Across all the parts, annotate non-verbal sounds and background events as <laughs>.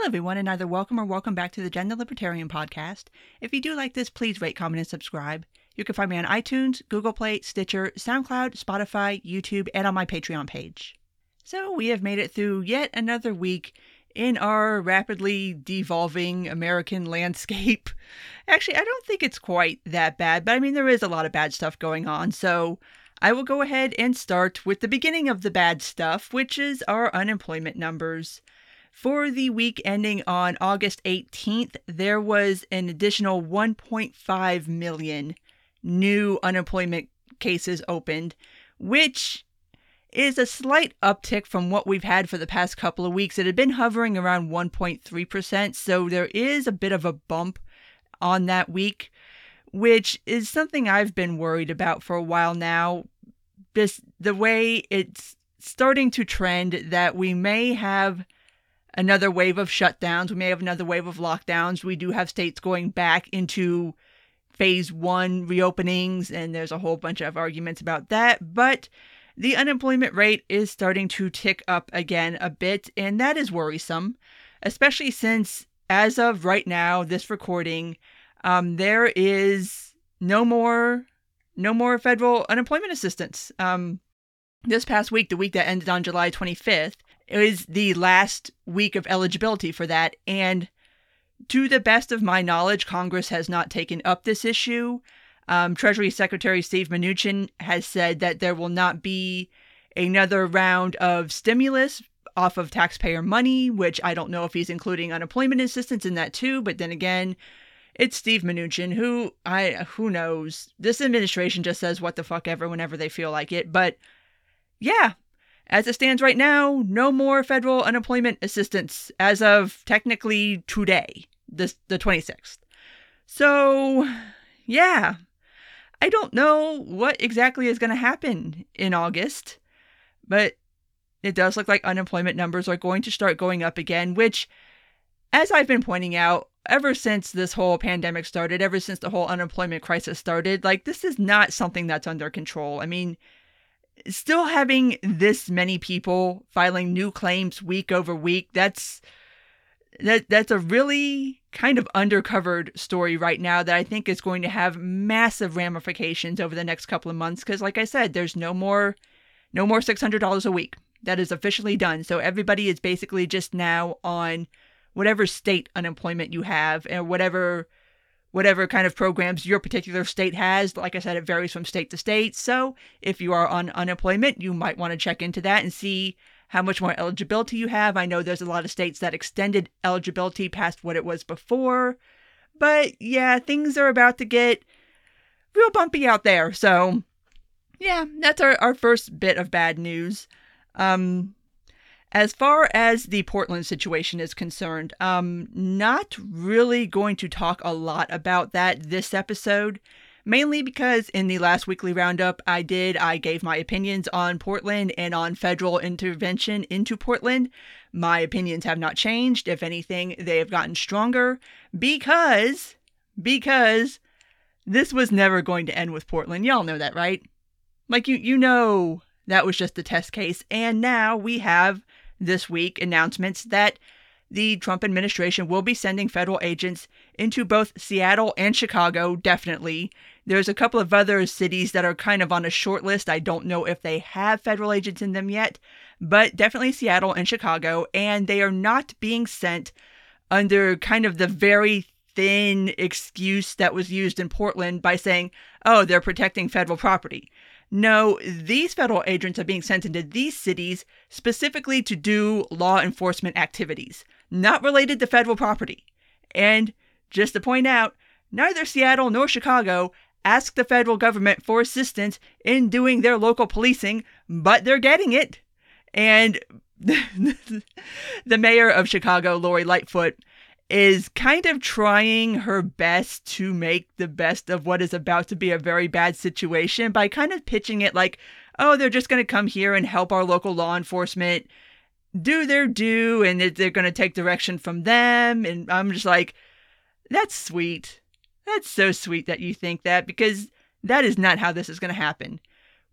Hello, everyone, and either welcome or welcome back to the Gender Libertarian podcast. If you do like this, please rate, comment, and subscribe. You can find me on iTunes, Google Play, Stitcher, SoundCloud, Spotify, YouTube, and on my Patreon page. So, we have made it through yet another week in our rapidly devolving American landscape. <laughs> Actually, I don't think it's quite that bad, but I mean, there is a lot of bad stuff going on. So, I will go ahead and start with the beginning of the bad stuff, which is our unemployment numbers. For the week ending on August 18th, there was an additional 1.5 million new unemployment cases opened, which is a slight uptick from what we've had for the past couple of weeks. It had been hovering around 1.3%, so there is a bit of a bump on that week, which is something I've been worried about for a while now. This the way it's starting to trend that we may have another wave of shutdowns. We may have another wave of lockdowns. We do have states going back into phase one reopenings, and there's a whole bunch of arguments about that. But the unemployment rate is starting to tick up again a bit, and that is worrisome, especially since, as of right now, this recording, um, there is no more, no more federal unemployment assistance. Um, this past week, the week that ended on July 25th, is the last week of eligibility for that. And to the best of my knowledge, Congress has not taken up this issue. Um, Treasury Secretary Steve Mnuchin has said that there will not be another round of stimulus off of taxpayer money, which I don't know if he's including unemployment assistance in that too. But then again, it's Steve Mnuchin, who I who knows. This administration just says what the fuck ever whenever they feel like it. But yeah, as it stands right now, no more federal unemployment assistance as of technically today, this the 26th. So, yeah. I don't know what exactly is going to happen in August, but it does look like unemployment numbers are going to start going up again, which as I've been pointing out, ever since this whole pandemic started, ever since the whole unemployment crisis started, like this is not something that's under control. I mean, still having this many people filing new claims week over week, that's that that's a really kind of undercovered story right now that I think is going to have massive ramifications over the next couple of months because like I said, there's no more no more $600 a week. That is officially done. So everybody is basically just now on whatever state unemployment you have and whatever whatever kind of programs your particular state has. Like I said, it varies from state to state. So if you are on unemployment, you might want to check into that and see how much more eligibility you have. I know there's a lot of states that extended eligibility past what it was before. But yeah, things are about to get real bumpy out there. So yeah, that's our, our first bit of bad news. Um, as far as the Portland situation is concerned, um, not really going to talk a lot about that this episode, mainly because in the last weekly roundup I did, I gave my opinions on Portland and on federal intervention into Portland. My opinions have not changed. If anything, they have gotten stronger because, because this was never going to end with Portland. Y'all know that, right? Like you, you know that was just a test case, and now we have this week announcements that the Trump administration will be sending federal agents into both Seattle and Chicago, definitely. There's a couple of other cities that are kind of on a short list. I don't know if they have federal agents in them yet, but definitely Seattle and Chicago. And they are not being sent under kind of the very thin excuse that was used in Portland by saying, oh, they're protecting federal property. No, these federal agents are being sent into these cities specifically to do law enforcement activities, not related to federal property. And just to point out, neither Seattle nor Chicago ask the federal government for assistance in doing their local policing, but they're getting it. And <laughs> the mayor of Chicago, Lori Lightfoot, is kind of trying her best to make the best of what is about to be a very bad situation by kind of pitching it like, oh, they're just going to come here and help our local law enforcement do their due and they're going to take direction from them. And I'm just like, that's sweet. That's so sweet that you think that because that is not how this is going to happen.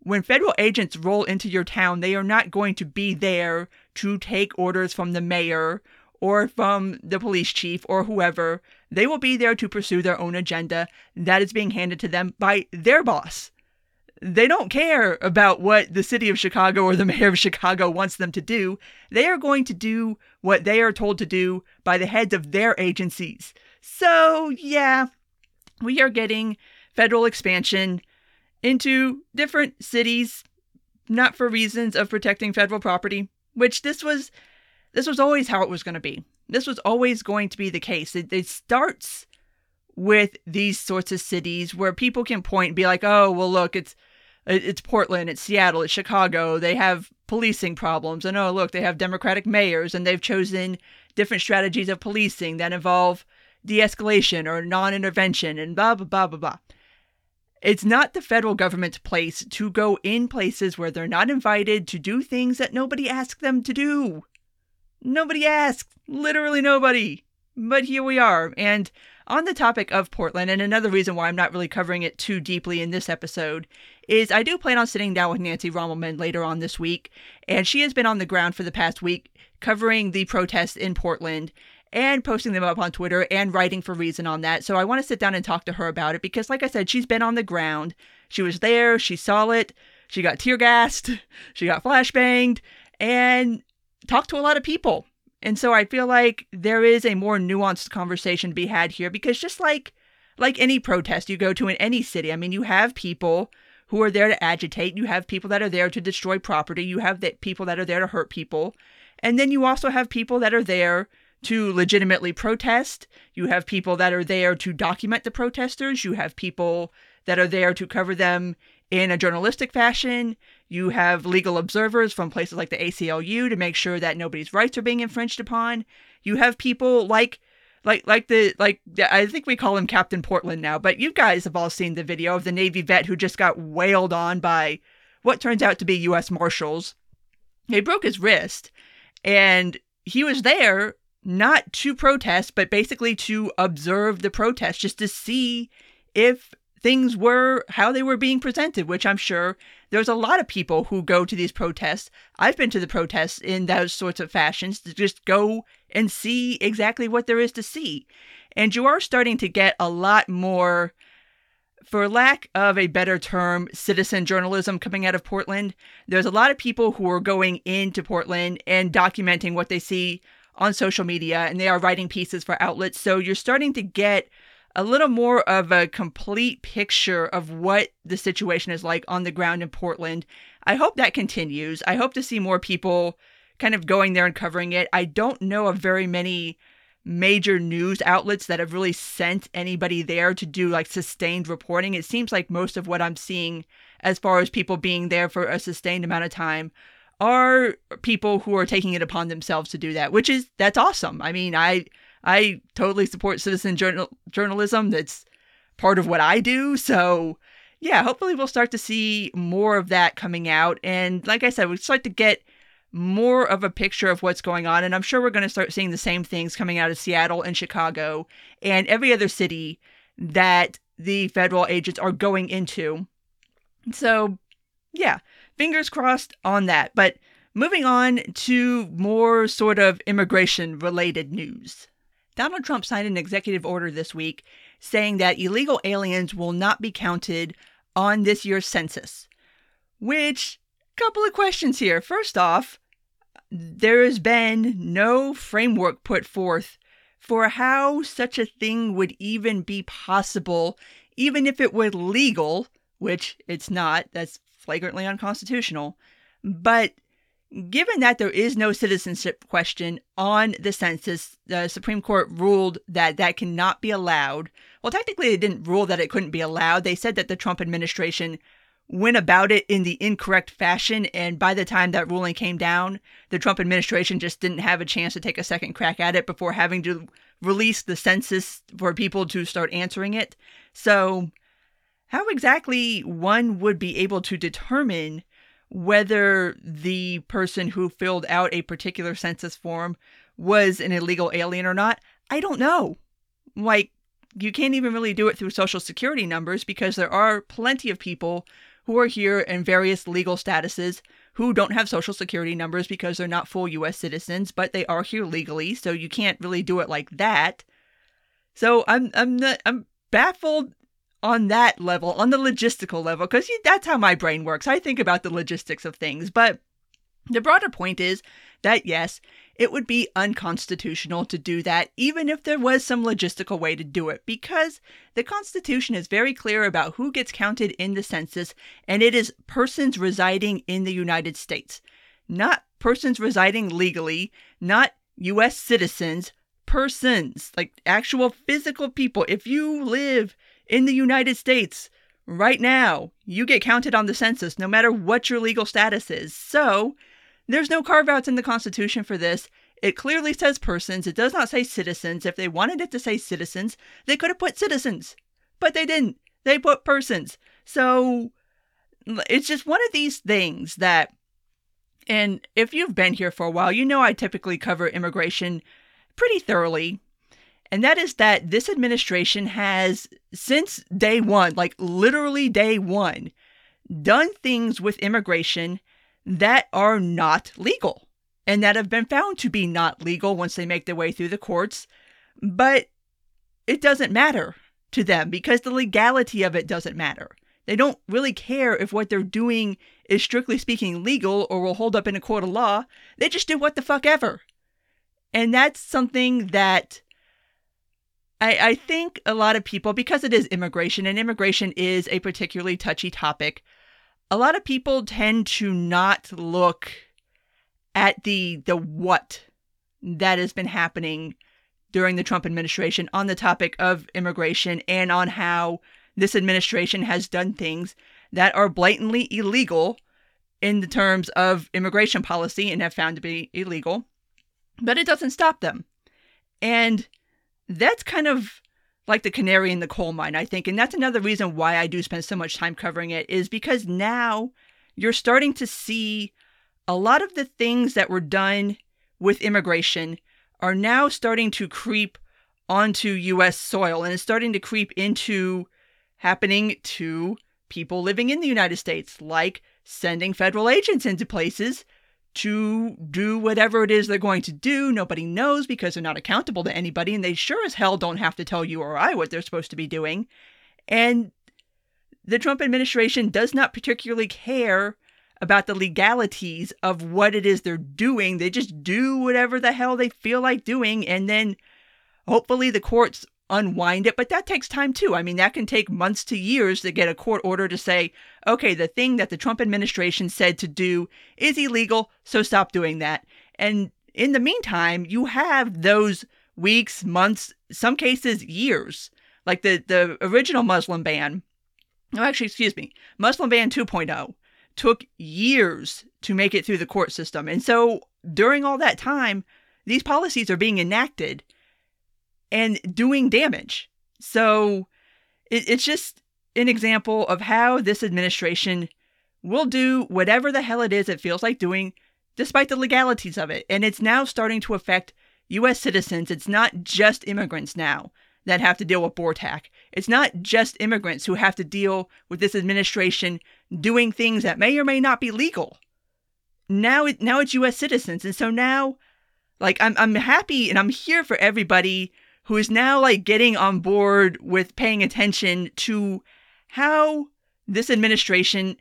When federal agents roll into your town, they are not going to be there to take orders from the mayor or from the police chief or whoever. They will be there to pursue their own agenda that is being handed to them by their boss. They don't care about what the city of Chicago or the mayor of Chicago wants them to do. They are going to do what they are told to do by the heads of their agencies. So, yeah, we are getting federal expansion into different cities, not for reasons of protecting federal property, which this was this was always how it was going to be. This was always going to be the case. It, it starts with these sorts of cities where people can point and be like, "Oh, well, look, it's it's Portland, it's Seattle, it's Chicago. They have policing problems, and oh, look, they have Democratic mayors, and they've chosen different strategies of policing that involve de-escalation or non-intervention, and blah blah blah blah blah." It's not the federal government's place to go in places where they're not invited to do things that nobody asked them to do. Nobody asked. Literally nobody. But here we are. And on the topic of Portland, and another reason why I'm not really covering it too deeply in this episode, is I do plan on sitting down with Nancy Rommelmann later on this week. And she has been on the ground for the past week covering the protests in Portland and posting them up on Twitter and writing for Reason on that. So I want to sit down and talk to her about it because, like I said, she's been on the ground. She was there, she saw it, she got tear gassed, <laughs> she got flashbanged, and talked to a lot of people. And so I feel like there is a more nuanced conversation to be had here because just like like any protest you go to in any city, I mean you have people who are there to agitate, you have people that are there to destroy property, you have the people that are there to hurt people, and then you also have people that are there to legitimately protest. You have people that are there to document the protesters. You have people that are there to cover them in a journalistic fashion. You have legal observers from places like the ACLU to make sure that nobody's rights are being infringed upon. You have people like like like the like I think we call him Captain Portland now, but you guys have all seen the video of the Navy vet who just got wailed on by what turns out to be US Marshals. He broke his wrist and he was there not to protest, but basically to observe the protest just to see if things were how they were being presented, which I'm sure there's a lot of people who go to these protests. I've been to the protests in those sorts of fashions to just go and see exactly what there is to see. And you are starting to get a lot more, for lack of a better term, citizen journalism coming out of Portland. There's a lot of people who are going into Portland and documenting what they see on social media, and they are writing pieces for outlets. So you're starting to get a little more of a complete picture of what the situation is like on the ground in Portland. I hope that continues. I hope to see more people kind of going there and covering it. I don't know of very many major news outlets that have really sent anybody there to do like sustained reporting. It seems like most of what I'm seeing as far as people being there for a sustained amount of time are people who are taking it upon themselves to do that, which is that's awesome. I mean, I I totally support citizen journal- journalism. That's part of what I do. So, yeah, hopefully we'll start to see more of that coming out. And like I said, we start to get more of a picture of what's going on. And I'm sure we're going to start seeing the same things coming out of Seattle and Chicago and every other city that the federal agents are going into. So, yeah, fingers crossed on that. But moving on to more sort of immigration related news. Donald Trump signed an executive order this week saying that illegal aliens will not be counted on this year's census. Which, couple of questions here. First off, there has been no framework put forth for how such a thing would even be possible, even if it were legal, which it's not, that's flagrantly unconstitutional. But Given that there is no citizenship question on the census, the Supreme Court ruled that that cannot be allowed. Well, technically, they didn't rule that it couldn't be allowed. They said that the Trump administration went about it in the incorrect fashion. And by the time that ruling came down, the Trump administration just didn't have a chance to take a second crack at it before having to release the census for people to start answering it. So, how exactly one would be able to determine whether the person who filled out a particular census form was an illegal alien or not, I don't know. Like, you can't even really do it through social security numbers because there are plenty of people who are here in various legal statuses who don't have social security numbers because they're not full US citizens, but they are here legally, so you can't really do it like that. So I'm I'm not, I'm baffled on that level, on the logistical level, because that's how my brain works. I think about the logistics of things, but the broader point is that yes, it would be unconstitutional to do that, even if there was some logistical way to do it, because the Constitution is very clear about who gets counted in the census, and it is persons residing in the United States, not persons residing legally, not U.S. citizens, persons, like actual physical people. If you live in the United States right now, you get counted on the census no matter what your legal status is. So, there's no carve outs in the Constitution for this. It clearly says persons. It does not say citizens. If they wanted it to say citizens, they could have put citizens, but they didn't. They put persons. So it's just one of these things that, and if you've been here for a while, you know I typically cover immigration pretty thoroughly. And that is that this administration has, since day one, like literally day one, done things with immigration that are not legal and that have been found to be not legal once they make their way through the courts. But it doesn't matter to them because the legality of it doesn't matter. They don't really care if what they're doing is strictly speaking legal or will hold up in a court of law. They just do what the fuck ever. And that's something that I, I think a lot of people, because it is immigration, and immigration is a particularly touchy topic, a lot of people tend to not look at the the what that has been happening during the Trump administration on the topic of immigration and on how this administration has done things that are blatantly illegal in the terms of immigration policy and have found to be illegal, but it doesn't stop them. And that's kind of like the canary in the coal mine, I think. And that's another reason why I do spend so much time covering it, is because now you're starting to see a lot of the things that were done with immigration are now starting to creep onto US soil and it's starting to creep into happening to people living in the United States, like sending federal agents into places to do whatever it is they're going to do. Nobody knows because they're not accountable to anybody, and they sure as hell don't have to tell you or I what they're supposed to be doing. And the Trump administration does not particularly care about the legalities of what it is they're doing. They just do whatever the hell they feel like doing, and then hopefully the courts unwind it, but that takes time too. I mean, that can take months to years to get a court order to say, okay, the thing that the Trump administration said to do is illegal, so stop doing that. And in the meantime, you have those weeks, months, some cases years, like the, the original Muslim ban. Oh, actually, excuse me, Muslim ban 2.0 took years to make it through the court system. And so during all that time, these policies are being enacted and doing damage. So it, it's just an example of how this administration will do whatever the hell it is it feels like doing, despite the legalities of it. And it's now starting to affect U.S. citizens. It's not just immigrants now that have to deal with BORTAC. It's not just immigrants who have to deal with this administration doing things that may or may not be legal. Now it now it's US citizens. And so now like I'm I'm happy and I'm here for everybody who is now like getting on board with paying attention to how this administration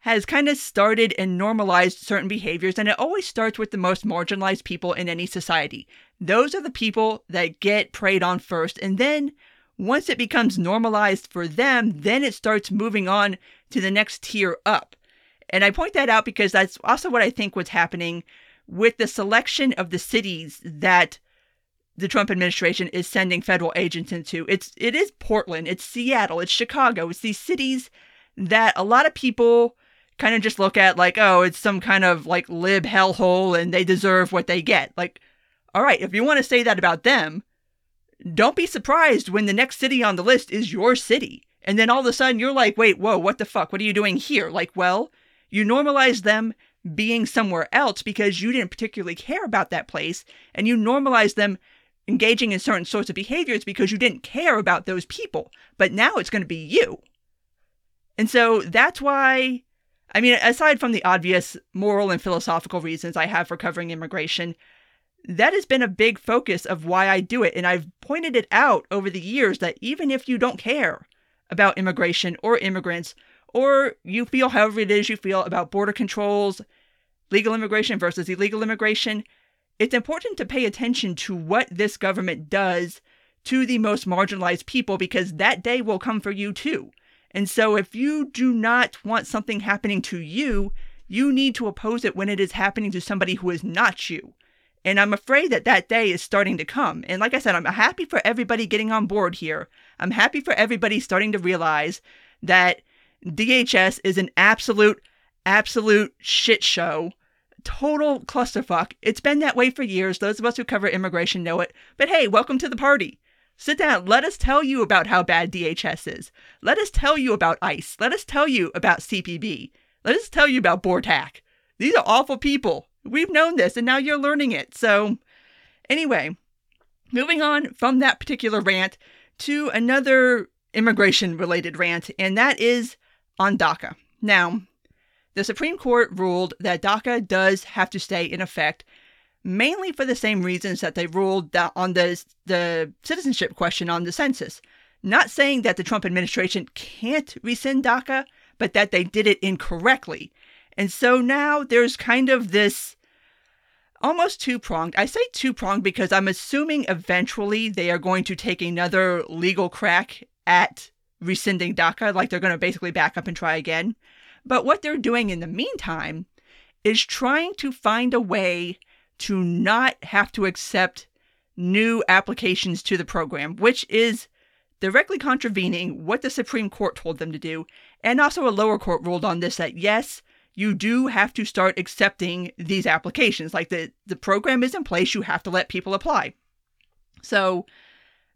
has kind of started and normalized certain behaviors, and it always starts with the most marginalized people in any society. Those are the people that get preyed on first, and then once it becomes normalized for them, then it starts moving on to the next tier up. And I point that out because that's also what I think was happening with the selection of the cities that the Trump administration is sending federal agents into. It's it is Portland, it's Seattle, it's Chicago, it's these cities that a lot of people kind of just look at like, oh, it's some kind of like lib hellhole and they deserve what they get. Like, all right, if you want to say that about them, don't be surprised when the next city on the list is your city. And then all of a sudden you're like, wait, whoa, what the fuck? What are you doing here? Like, well, you normalize them being somewhere else because you didn't particularly care about that place, and you normalize them engaging in certain sorts of behaviors because you didn't care about those people. But now it's going to be you. And so that's why I mean, aside from the obvious moral and philosophical reasons I have for covering immigration, that has been a big focus of why I do it. And I've pointed it out over the years that even if you don't care about immigration or immigrants, or you feel however it is you feel about border controls, legal immigration versus illegal immigration, it's important to pay attention to what this government does to the most marginalized people because that day will come for you too. And so if you do not want something happening to you, you need to oppose it when it is happening to somebody who is not you. And I'm afraid that that day is starting to come. And like I said, I'm happy for everybody getting on board here. I'm happy for everybody starting to realize that DHS is an absolute, absolute shit show. Total clusterfuck. It's been that way for years. Those of us who cover immigration know it. But hey, welcome to the party. Sit down. Let us tell you about how bad DHS is. Let us tell you about ICE. Let us tell you about CPB. Let us tell you about BORTAC. These are awful people. We've known this and now you're learning it. So, anyway, moving on from that particular rant to another immigration related rant, and that is on DACA. Now, the Supreme Court ruled that DACA does have to stay in effect mainly for the same reasons that they ruled on the, the citizenship question on the census. Not saying that the Trump administration can't rescind DACA, but that they did it incorrectly. And so now there's kind of this almost two pronged. I say two pronged because I'm assuming eventually they are going to take another legal crack at rescinding DACA, like they're going to basically back up and try again. But what they're doing in the meantime is trying to find a way to not have to accept new applications to the program, which is directly contravening what the Supreme Court told them to do. And also, a lower court ruled on this that yes, you do have to start accepting these applications. Like the, the program is in place, you have to let people apply. So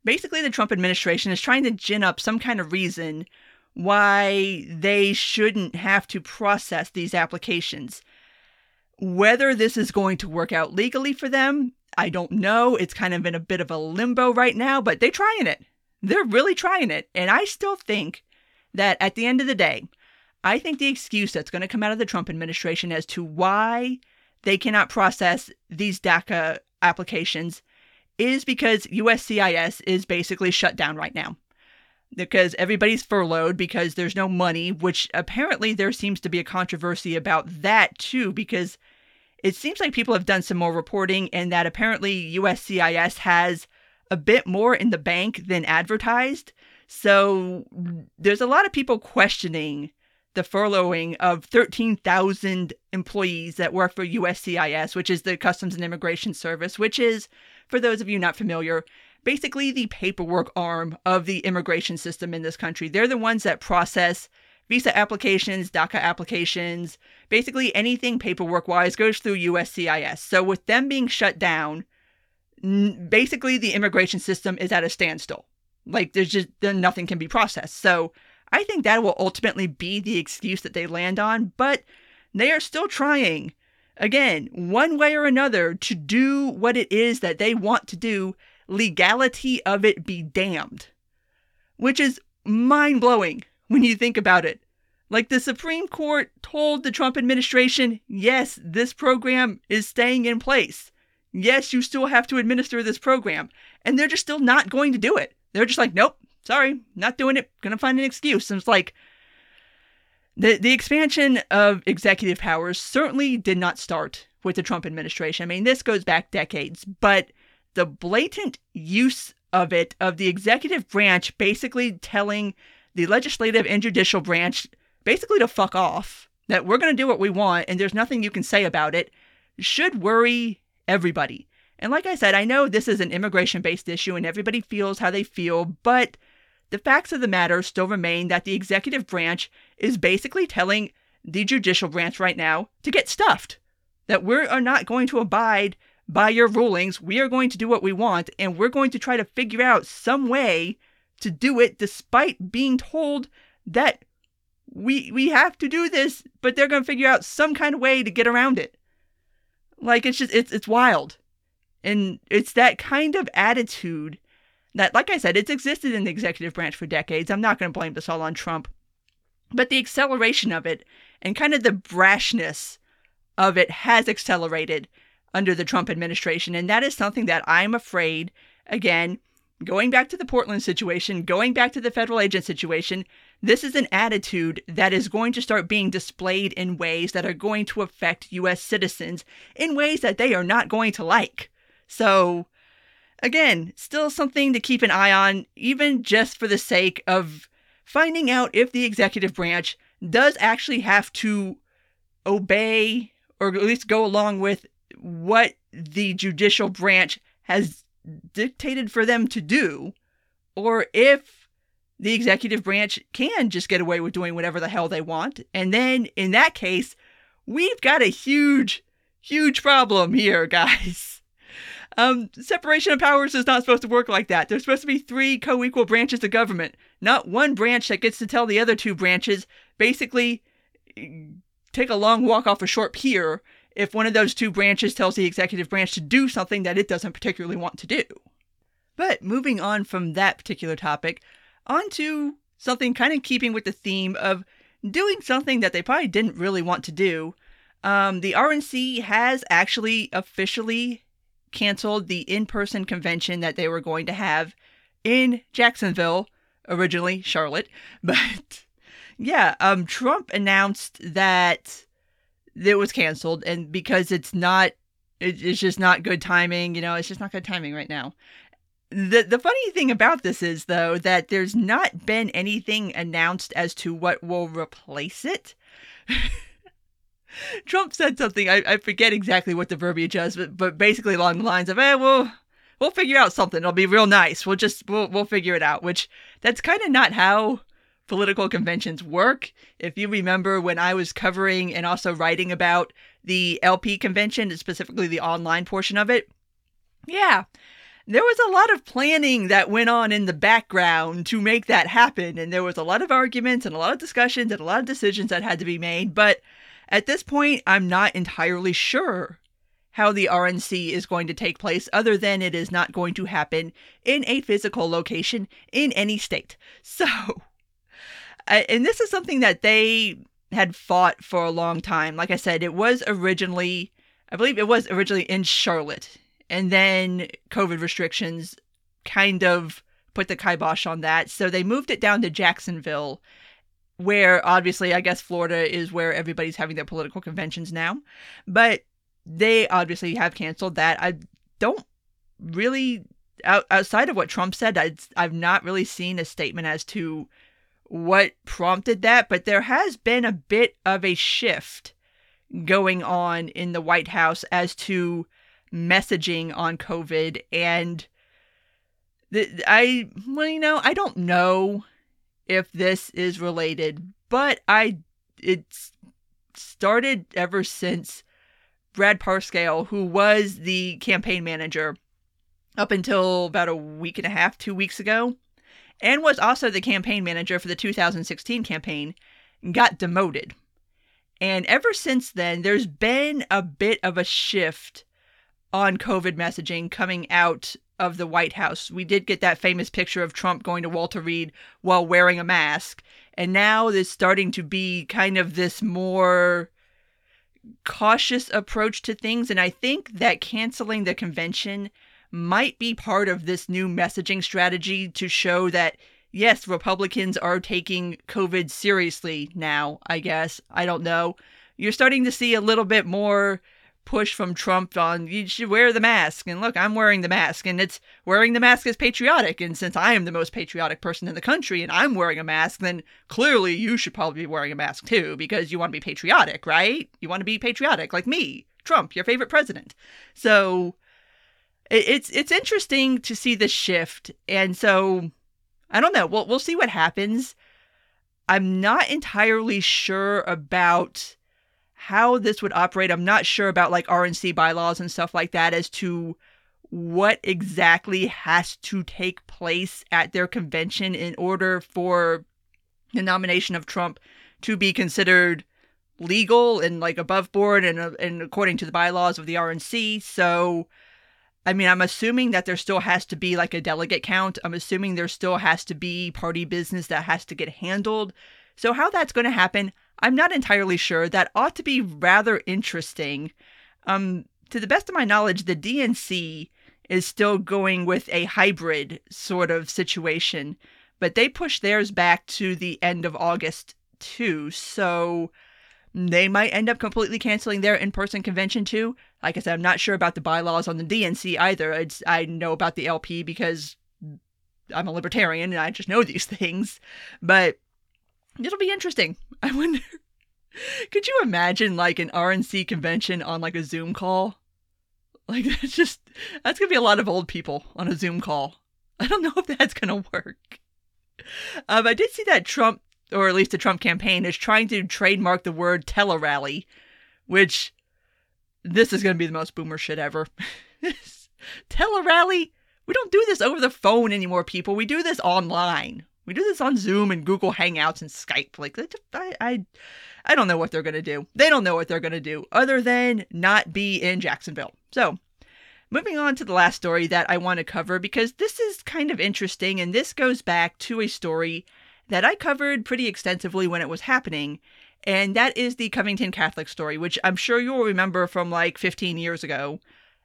basically, the Trump administration is trying to gin up some kind of reason why they shouldn't have to process these applications. Whether this is going to work out legally for them, I don't know. It's kind of in a bit of a limbo right now, but they're trying it. They're really trying it. And I still think that at the end of the day, I think the excuse that's going to come out of the Trump administration as to why they cannot process these DACA applications is because USCIS is basically shut down right now. Because everybody's furloughed because there's no money, which apparently there seems to be a controversy about that too, because it seems like people have done some more reporting and that apparently USCIS has a bit more in the bank than advertised. So there's a lot of people questioning the furloughing of 13,000 employees that work for USCIS, which is the Customs and Immigration Service, which is, for those of you not familiar, basically the paperwork arm of the immigration system in this country. They're the ones that process visa applications, DACA applications, basically anything paperwork wise goes through USCIS. So with them being shut down, basically the immigration system is at a standstill. Like there's just then nothing can be processed. So I think that will ultimately be the excuse that they land on, but they are still trying again, one way or another to do what it is that they want to do, legality of it be damned. Which is mind blowing when you think about it. Like the Supreme Court told the Trump administration, yes, this program is staying in place. Yes, you still have to administer this program. And they're just still not going to do it. They're just like, nope, sorry, not doing it. Gonna find an excuse. And it's like, the, the expansion of executive powers certainly did not start with the Trump administration. I mean, this goes back decades, but the blatant use of it, of the executive branch basically telling the legislative and judicial branch basically to fuck off, that we're going to do what we want and there's nothing you can say about it, should worry everybody. And like I said, I know this is an immigration based issue and everybody feels how they feel, but the facts of the matter still remain that the executive branch is basically telling the judicial branch right now to get stuffed. That we are not going to abide by your rulings. We are going to do what we want, and we're going to try to figure out some way to do it despite being told that we we have to do this, but they're going to figure out some kind of way to get around it. Like it's just it's it's wild. And it's that kind of attitude that like I said, it's existed in the executive branch for decades. I'm not going to blame this all on Trump. But the acceleration of it and kind of the brashness of it has accelerated under the Trump administration. And that is something that I'm afraid, again, going back to the Portland situation, going back to the federal agent situation, this is an attitude that is going to start being displayed in ways that are going to affect US citizens in ways that they are not going to like. So, again, still something to keep an eye on, even just for the sake of finding out if the executive branch does actually have to obey or at least go along with what the judicial branch has dictated for them to do, or if the executive branch can just get away with doing whatever the hell they want. And then in that case, we've got a huge, huge problem here, <laughs> guys. Um, separation of powers is not supposed to work like that. There's supposed to be three co equal branches of government, not one branch that gets to tell the other two branches basically take a long walk off a short pier if one of those two branches tells the executive branch to do something that it doesn't particularly want to do. But moving on from that particular topic, on to something kind of keeping with the theme of doing something that they probably didn't really want to do. Um, the RNC has actually officially canceled the in person convention that they were going to have in Jacksonville, originally Charlotte. <laughs> But yeah, um, Trump announced that it was canceled, and because it's not, it's just not good timing. You know, it's just not good timing right now. The the funny thing about this is though that there's not been anything announced as to what will replace it. <laughs> Trump said something. I, I forget exactly what the verbiage is, but, but basically along the lines of, "Eh, we'll we'll figure out something. It'll be real nice. We'll just we'll we'll figure it out." Which that's kind of not how political conventions work. If you remember when I was covering and also writing about the LP convention, specifically the online portion of it, yeah, there was a lot of planning that went on in the background to make that happen. And there was a lot of arguments and a lot of discussions and a lot of decisions that had to be made. But at this point, I'm not entirely sure how the RNC is going to take place, other than it is not going to happen in a physical location in any state. <laughs> So and this is something that they had fought for a long time. Like I said, it was originally, I believe it was originally in Charlotte, and then COVID restrictions kind of put the kibosh on that. So they moved it down to Jacksonville, where obviously, I guess Florida is where everybody's having their political conventions now. But they obviously have canceled that. I don't really, outside of what Trump said, I've not really seen a statement as to what prompted that, but there has been a bit of a shift going on in the White House as to messaging on COVID. And the, I, well, you know, I don't know if this is related, but I, it's started ever since Brad Parscale, who was the campaign manager up until about a week and a half, two weeks ago, and was also the campaign manager for the 2016 campaign, got demoted. And ever since then, there's been a bit of a shift on COVID messaging coming out of the White House. We did get that famous picture of Trump going to Walter Reed while wearing a mask. And now there's starting to be kind of this more cautious approach to things. And I think that canceling the convention might be part of this new messaging strategy to show that yes, Republicans are taking COVID seriously now, I guess. I don't know. You're starting to see a little bit more push from Trump on you should wear the mask. And look, I'm wearing the mask, and it's wearing the mask is patriotic. And since I am the most patriotic person in the country and I'm wearing a mask, then clearly you should probably be wearing a mask too because you want to be patriotic, right? You want to be patriotic like me, Trump, your favorite president. So it's it's interesting to see the shift, and so I don't know. We'll we'll see what happens. I'm not entirely sure about how this would operate. I'm not sure about like RNC bylaws and stuff like that as to what exactly has to take place at their convention in order for the nomination of Trump to be considered legal and like above board and, uh, and according to the bylaws of the RNC. So I mean, I'm assuming that there still has to be like a delegate count. I'm assuming there still has to be party business that has to get handled. So, how that's going to happen, I'm not entirely sure. That ought to be rather interesting. Um, to the best of my knowledge, the DNC is still going with a hybrid sort of situation, but they pushed theirs back to the end of August too. So they might end up completely canceling their in-person convention too. Like I said, I'm not sure about the bylaws on the DNC either. It's I know about the LP because I'm a libertarian and I just know <laughs> these things. But it'll be interesting. <laughs> I wonder could you imagine like an RNC convention on like a Zoom call? Like <laughs> that's just that's gonna be a lot of old people on a Zoom call. I don't know if that's gonna work. Um, I did see that Trump, or at least the Trump campaign, is trying to trademark the word telerally, which this is gonna be the most boomer shit ever. <laughs> telerally? We don't do this over the phone anymore, people. We do this online. We do this on Zoom and Google Hangouts and Skype. Like I, I, I don't know what they're gonna do. They don't know what they're gonna do other than not be in Jacksonville. So, moving on to the last story that I want to cover because this is kind of interesting and this goes back to a story that I covered pretty extensively when it was happening. And that is the Covington Catholic story, which I'm sure you'll remember from like 15 years ago.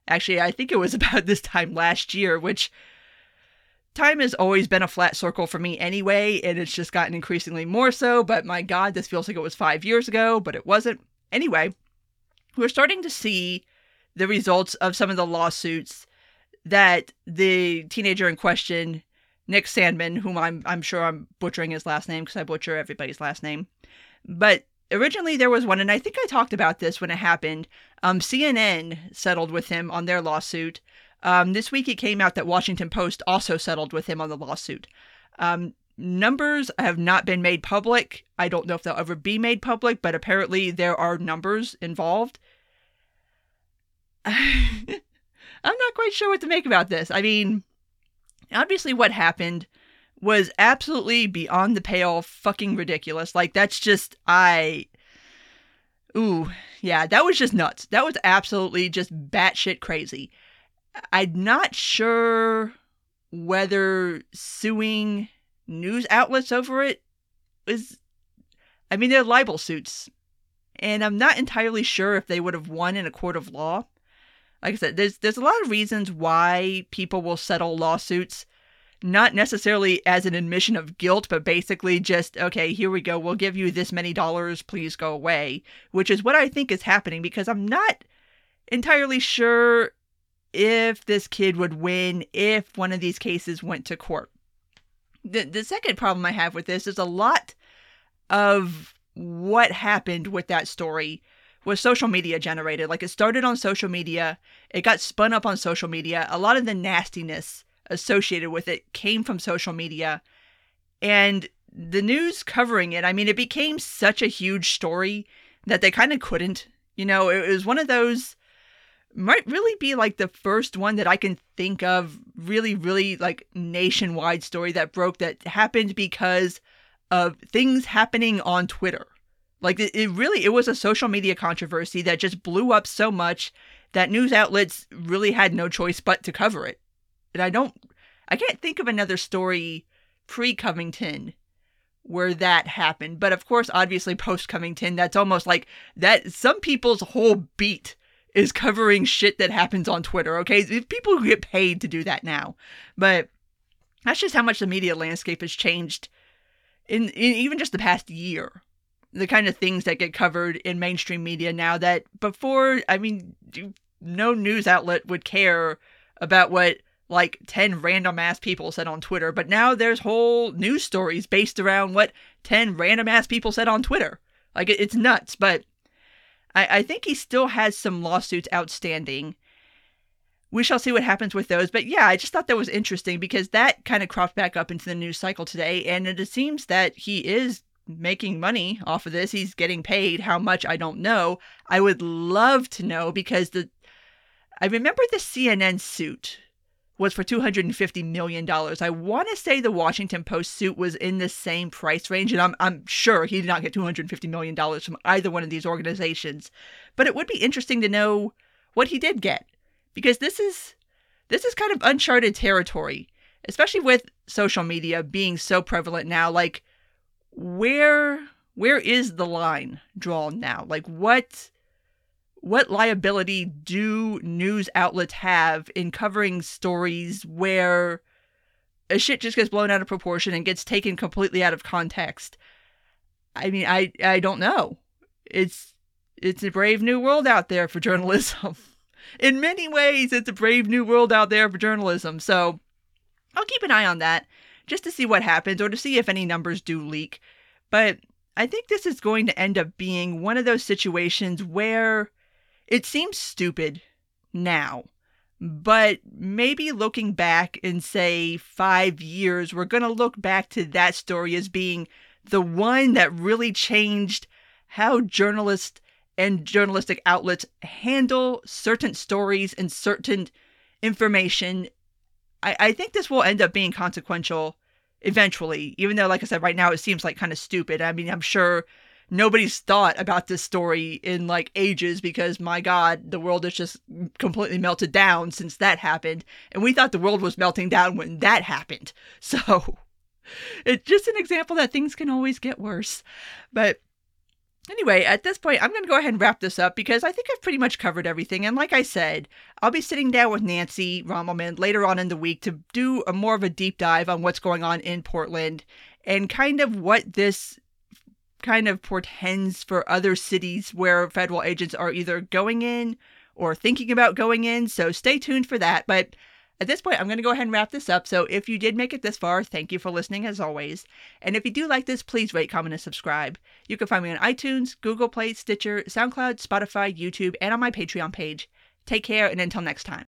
Actually, I think it was <laughs> about this time last year, which time has always been a flat circle for me anyway, and it's just gotten increasingly more so. But my God, this feels like it was five years ago, but it wasn't. Anyway, we're starting to see the results of some of the lawsuits that the teenager in question, Nick Sandmann, whom I'm I'm sure I'm butchering his last name because I butcher everybody's last name, but originally there was one, and I think I talked about this when it happened. Um, CNN settled with him on their lawsuit. Um, this week it came out that Washington Post also settled with him on the lawsuit. Um, numbers have not been made public. I don't know if they'll ever be made public, but apparently there are numbers involved. <sighs> I'm not quite sure what to make about this. I mean, obviously, what happened was absolutely beyond the pale, fucking ridiculous. Like, that's just, I. Ooh, yeah, that was just nuts. That was absolutely just batshit crazy. I'm not sure whether suing news outlets over it is. I mean, they're libel suits. And I'm not entirely sure if they would have won in a court of law. Like I said, there's there's a lot of reasons why people will settle lawsuits, not necessarily as an admission of guilt, but basically just okay, here we go, we'll give you this many dollars, please go away, which is what I think is happening because I'm not entirely sure if this kid would win if one of these cases went to court. The, the second problem I have with this is a lot of what happened with that story was social media generated. Like it started on social media, it got spun up on social media. A lot of the nastiness associated with it came from social media. And the news covering it, I mean, it became such a huge story that they kind of couldn't. You know, it was one of those might really be like the first one that I can think of really, really like nationwide story that broke that happened because of things happening on Twitter. Like it, it really it was a social media controversy that just blew up so much that news outlets really had no choice but to cover it. And I don't I can't think of another story pre Covington where that happened. But of course, obviously post Covington, that's almost like that some people's whole beat is covering shit that happens on Twitter, okay? People get paid to do that now. But that's just how much the media landscape has changed in, in even just the past year. The kind of things that get covered in mainstream media now that before, I mean, no news outlet would care about what like 10 random ass people said on Twitter, but now there's whole news stories based around what 10 random ass people said on Twitter. Like, it's nuts, but I, I think he still has some lawsuits outstanding. We shall see what happens with those. But yeah, I just thought that was interesting because that kind of cropped back up into the news cycle today. And it seems that he is making money off of this. He's getting paid. How much, I don't know. I would love to know because the. I remember the CNN suit was for $250 million. I want to say the Washington Post suit was in the same price range, and I'm, I'm sure he did not get $250 million from either one of these organizations. But it would be interesting to know what he did get, because this is this is kind of uncharted territory, especially with social media being so prevalent now. Like, where where is the line drawn now? Like what what liability do news outlets have in covering stories where a shit just gets blown out of proportion and gets taken completely out of context? I mean, I I don't know. It's it's a brave new world out there for journalism. <laughs> In many ways, it's a brave new world out there for journalism. So I'll keep an eye on that just to see what happens or to see if any numbers do leak. But I think this is going to end up being one of those situations where it seems stupid now, but maybe looking back in, say, five years, we're going to look back to that story as being the one that really changed how journalists and journalistic outlets handle certain stories and certain information. I, I think this will end up being consequential eventually, even though, like I said, right now it seems like kind of stupid. I mean, I'm sure nobody's thought about this story in like ages because my god the world has just completely melted down since that happened and we thought the world was melting down when that happened <laughs> so it's just an example that things can always get worse but Anyway, at this point, I'm going to go ahead and wrap this up because I think I've pretty much covered everything. And like I said, I'll be sitting down with Nancy Rommelmann later on in the week to do a more of a deep dive on what's going on in Portland and kind of what this kind of portends for other cities where federal agents are either going in or thinking about going in. So stay tuned for that. But at this point, I'm going to go ahead and wrap this up. So if you did make it this far, thank you for listening as always. And if you do like this, please rate, comment, and subscribe. You can find me on iTunes, Google Play, Stitcher, SoundCloud, Spotify, YouTube, and on my Patreon page. Take care, and until next time.